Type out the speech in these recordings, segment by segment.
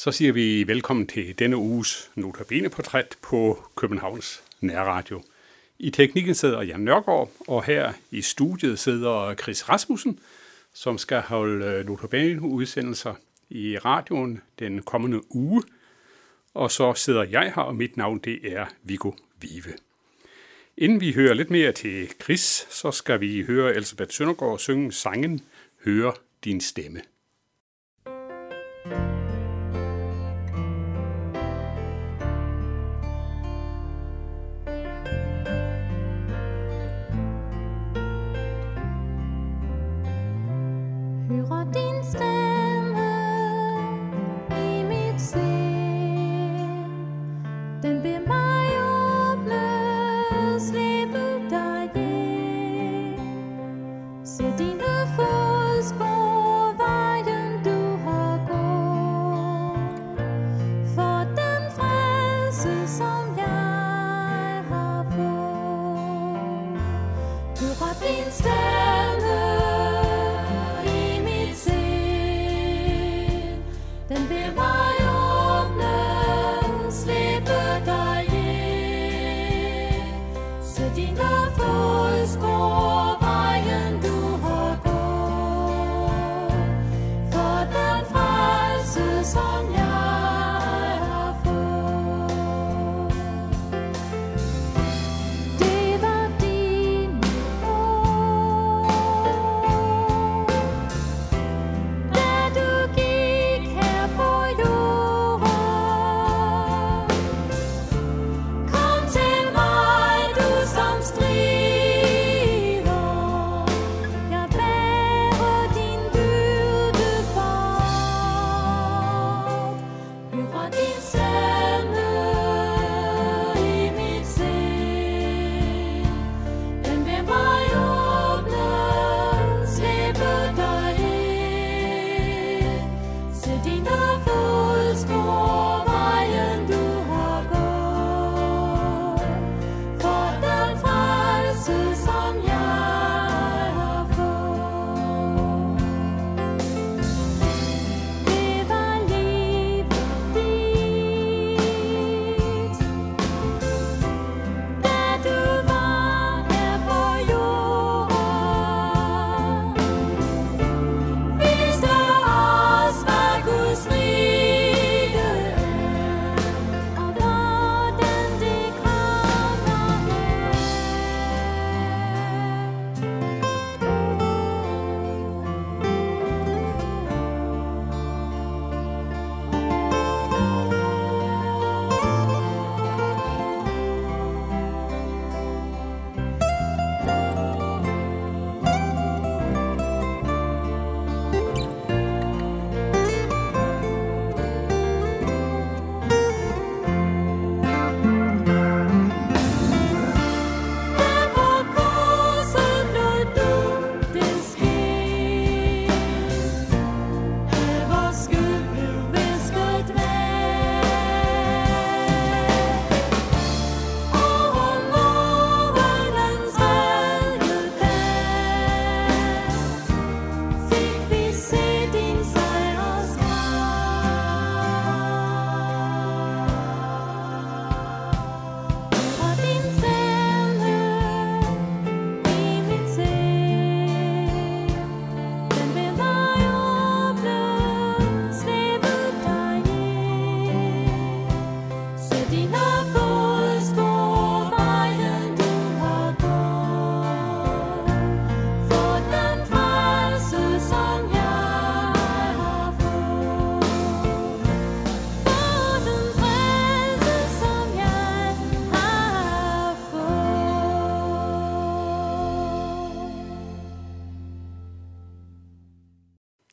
Så siger vi velkommen til denne uges Notabene-portræt på Københavns Nærradio. I teknikken sidder Jan Nørgaard, og her i studiet sidder Chris Rasmussen, som skal holde øh, Notabene-udsendelser i radioen den kommende uge. Og så sidder jeg her, og mit navn det er Viggo Vive. Inden vi hører lidt mere til Chris, så skal vi høre Elisabeth Søndergaard synge sangen Hør din stemme.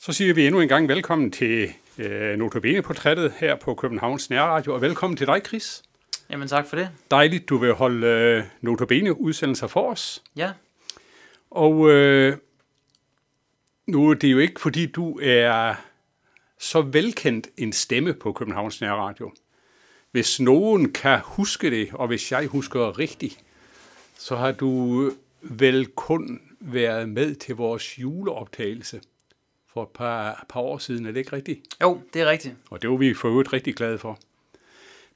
Så siger vi endnu en gang velkommen til øh, Notabene-portrættet her på Københavns Nærradio, og velkommen til dig, Chris. Jamen tak for det. Dejligt, du vil holde øh, Notabene-udsendelser for os. Ja. Og øh, nu er det jo ikke, fordi du er så velkendt en stemme på Københavns Nærradio. Hvis nogen kan huske det, og hvis jeg husker rigtigt, så har du vel kun været med til vores juleoptagelse for et par, par år siden, er det ikke rigtigt? Jo, det er rigtigt. Og det var vi for øvrigt rigtig glade for.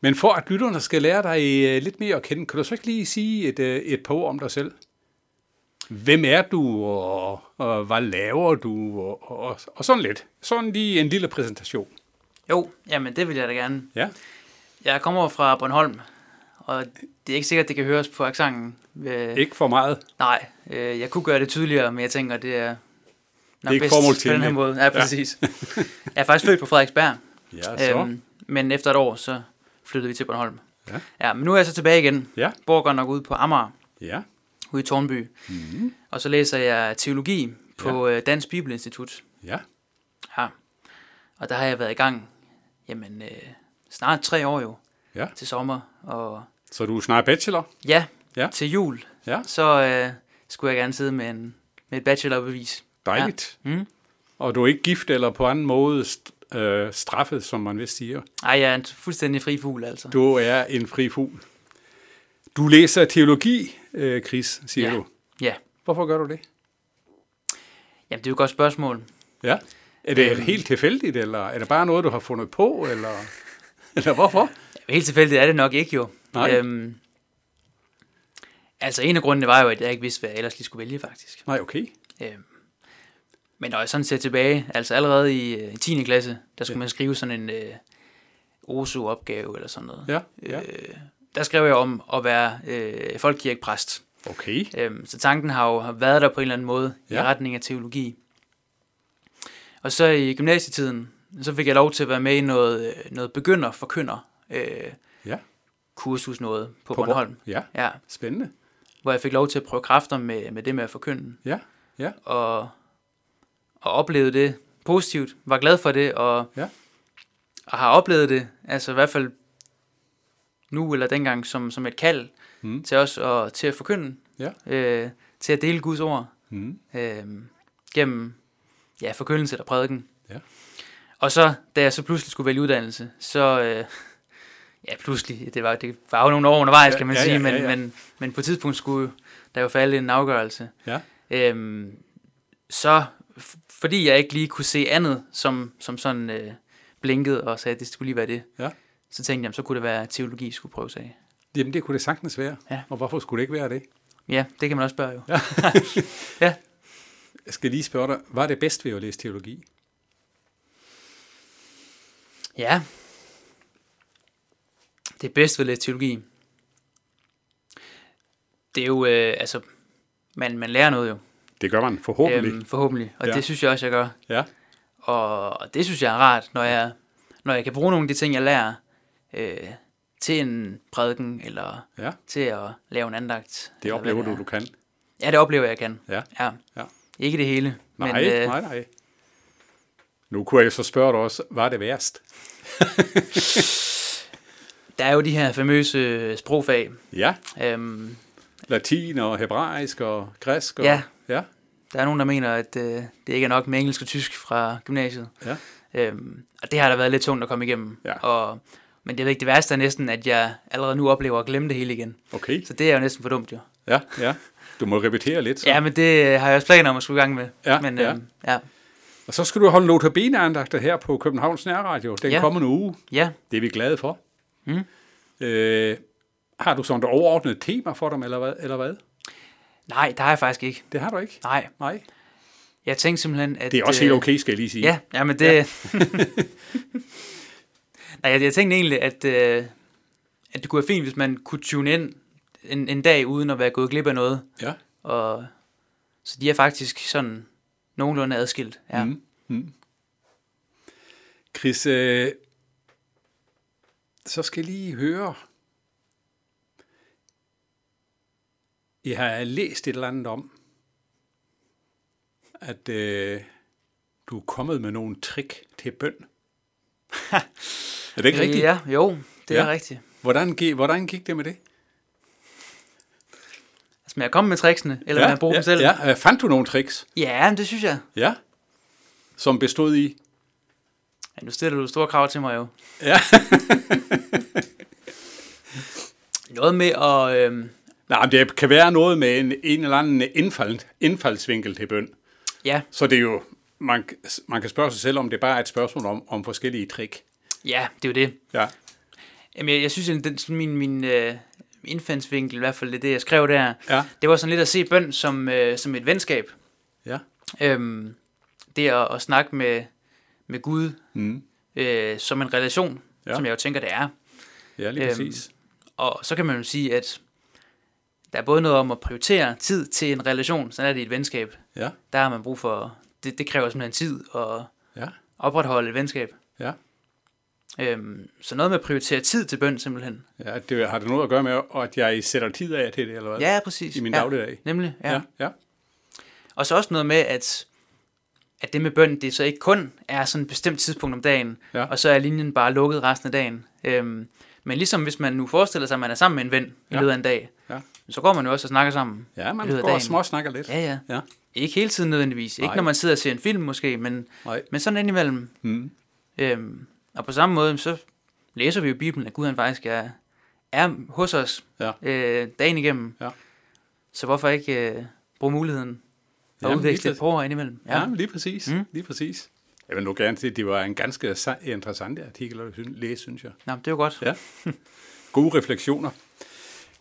Men for at lytterne skal lære dig øh, lidt mere at kende, kan du så ikke lige sige et, øh, et par ord om dig selv? Hvem er du, og, og hvad laver du, og, og, og sådan lidt. Sådan lige en lille præsentation. Jo, jamen det vil jeg da gerne. Ja, Jeg kommer fra Bornholm, og det er ikke sikkert, det kan høres på accenten. Øh, ikke for meget. Nej, jeg kunne gøre det tydeligere, men jeg tænker, det er nok ikke bedst på den her måde. Ja, præcis. jeg er faktisk født på Frederiksberg, Ja, så. øhm, men efter et år, så flyttede vi til Bornholm. Ja. ja, men nu er jeg så tilbage igen. Ja, Bor godt nok ude på Amager, ja, ude i Tornby. Mm-hmm. Og så læser jeg teologi på ja. Dansk Bibelinstitut. ja. Ja. Og der har jeg været i gang, jamen, øh, snart tre år jo, Ja. til sommer. Og Så du er snart bachelor? ja, Ja. til jul, Ja. så øh, skulle jeg gerne sidde med, en, med et bachelorbevis. Dejligt. Ja. Mm. Og du er ikke gift eller på anden måde st- øh, straffet, som man vist siger. Ej, jeg er en fuldstændig fri fugl, altså. Du er en fri fugl. Du læser teologi, øh, Chris, siger Ja. du. Ja, Hvorfor gør du det? jamen det er jo et godt spørgsmål. Ja. Er det Øhm. helt tilfældigt, eller er det bare noget, du har fundet på, eller, eller hvorfor? Helt tilfældigt er det nok ikke jo. Nej. Øhm, altså en af grundene var jo, at jeg ikke vidste, hvad jeg ellers lige skulle vælge faktisk. Nej, okay. Øhm, men når jeg sådan ser tilbage, altså allerede i, øh, i 10. klasse, der skulle Ja. man skrive sådan en øh, OSU-opgave eller sådan noget. Ja, ja. Øh, der skrev jeg om at være øh, folkekirkepræst. Okay. Øhm, så tanken har jo været der på en eller anden måde ja. I retning af teologi. Og så i gymnasietiden, så fik jeg lov til at være med i noget, øh, noget begynder forkynder øh, Ja. kursus noget på, På på Bornholm. Ja, Ja, spændende. hvor jeg fik lov til at prøve kræfter med, med det med at forkynde. Ja, ja, Og, og oplevede det positivt. Var glad for det, og, Ja. og har oplevet det, altså i hvert fald nu eller dengang, som, som et kald Mm. til os og til at forkynde. Ja. Øh, til at dele Guds ord. mm. øh, gennem ja, forkyndelse eller prædiken. Ja. Og så, da jeg så pludselig skulle vælge uddannelse, så, øh, ja pludselig, det var, det var jo nogle år undervejs, Ja, kan man ja, sige, ja, men, ja, ja. Men, men på et tidspunkt skulle der jo falde en afgørelse. Ja. Øhm, så, fordi jeg ikke lige kunne se andet, som, som sådan øh, blinkede og sagde, at det skulle lige være det, Ja. så tænkte jeg, så kunne det være, at teologi skulle prøves af. Jamen, det kunne det sagtens være. Ja. Og hvorfor skulle det ikke være det? Ja, det kan man også spørge jo. Jeg skal lige spørge dig, hvad er det bedst ved at læse teologi? Ja. Det er bedst ved at læse teologi. Det er jo, øh, altså, man, man lærer noget jo. Det gør man forhåbentlig. Øhm, forhåbentlig. Og Ja. det synes jeg også, jeg gør. Ja, Og, det synes jeg er rart, når jeg, når jeg kan bruge nogle af de ting, jeg lærer, øh, til en prædiken, eller ja. til at lave en andagt. Det oplever du, du kan. Ja, det oplever jeg, kan. Ja. ja. Ja. Ikke det hele. Nej, men, øh, nej, nej. Nu kunne jeg så spørge dig også, hvad er det værst? Der er jo de her famøse sprogfag. Ja, Øhm, latin og hebraisk og græsk. Og, Ja. Ja. Der er nogen, der mener, at øh, det ikke er nok med engelsk og tysk fra gymnasiet. Ja. Øhm, og det har da været lidt tungt at komme igennem. Ja. Og, men det er ikke det værste er næsten, at jeg allerede nu oplever at glemme det hele igen. Okay, Så det er jo næsten for dumt jo. ja, ja. Du må repetere lidt. Så. Ja, men det øh, har jeg også planer om at skulle i gang med. Ja, men, ja. øhm, ja. Og så skal du holde notabene-andagter her på Københavns Nærradio den Ja. kommende uge. ja, Det er vi glade for. Mm. Øh, har du sådan et overordnet tema for dem, eller hvad? Eller hvad? Nej, det har jeg faktisk ikke. Det har du ikke? Nej, Nej. jeg tænkte simpelthen, at... Det er også øh, helt okay, skal jeg lige sige. Ja, ja men det... Ja. nej, jeg, jeg tænkte egentlig, at, øh, at det kunne være fint, hvis man kunne tune ind en, en dag, uden at være gået glip af noget. ja. Og, så de er faktisk sådan nogenlunde adskilt. Ja. Mm. Mm. Chris, øh, så skal jeg lige høre. Jeg har læst et eller andet om, at øh, du er kommet med nogle trick til bøn. er det ikke rigtigt? Ja, jo, det Ja. er rigtigt. Hvordan, gik, hvordan gik det med det? Altså, men jeg kom med tricksene, eller ja, jeg bruger ja, dem selv. Ja. Øh, Fandt du nogle tricks? ja, det synes jeg. Ja. Som bestod i? Ja, nu stiller du store krav til mig jo. Ja. Noget med at... Øh, Nej, men det kan være noget med en, en eller anden indfald, indfaldsvinkel til bøn. ja, Så det er jo man, man kan spørge sig selv, om det bare er et spørgsmål om, om forskellige trick. Ja, det er jo det. Ja, Jamen, jeg, jeg synes, at den, min, min øh, indfandsvinkel, i hvert fald det, det, jeg skrev der, ja, det var sådan lidt at se bøn som, øh, som et venskab. ja. Øhm, det at, at snakke med, med Gud Mm. øh, som en relation, Ja. som jeg jo tænker, det er. Ja, lige Øhm, præcis. Og så kan man jo sige, at der er både noget om at prioritere tid til en relation, sådan er det i et venskab. Ja, Der har man brug for, det, det kræver simpelthen tid at ja, opretholde et venskab. ja. Øhm, så noget med at prioritere tid til bøn simpelthen. ja det, har det noget at gøre med, at jeg sætter tid af til det, eller hvad? Ja, præcis. I min ja, dagligdag? Nemlig, ja. ja. ja. Og så også noget med, at, at det med bøn, det så ikke kun er sådan et bestemt tidspunkt om dagen, Ja. og så er linjen bare lukket resten af dagen. Øhm, men ligesom hvis man nu forestiller sig, at man er sammen med en ven i Ja. løbet af en dag, Ja. så går man jo også og snakker sammen. Ja, man går og dagen. småsnakker lidt. Ja, ja. Ja. Ikke hele tiden nødvendigvis. Nej. Ikke når man sidder og ser en film måske, men, Nej. men sådan indimellem. Mm. Øhm, og på samme måde, så læser vi jo Bibelen, at Gud han faktisk er, er hos os Ja. øh, dagen igennem. Ja. Så hvorfor ikke øh, bruge muligheden og Jamen, udveksle lidt på indimellem? Ja, ja lige præcis. Mm. Lige præcis. Jeg vil nu gerne sige, at det var en ganske sa- interessant artikel at læse, synes jeg. Nå, det er godt. Ja. Gode refleksioner.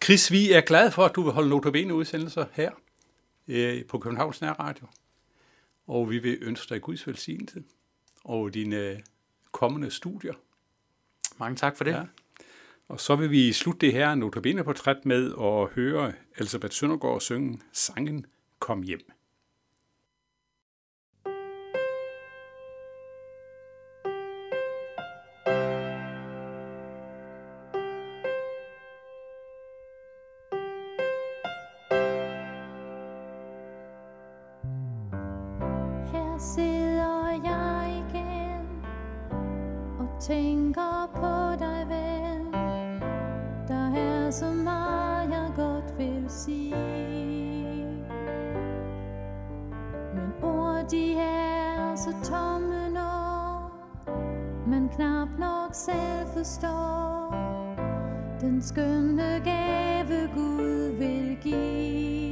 Chris, vi er glade for, at du vil holde notabene udsendelser her øh, på Københavns Nærradio. Og vi vil ønske dig Guds velsignelse og dine øh, kommende studier. Mange tak for det. Ja. Og så vil vi slutte det her notabene-portræt med at høre Elisabeth Søndergaard synge sangen Kom hjem. Sidder jeg igen og tænker på dig, ven. Der er så meget, jeg godt vil sige. Men ord, de er så tomme, når man knap nok selv forstår den skønne gave, Gud vil give.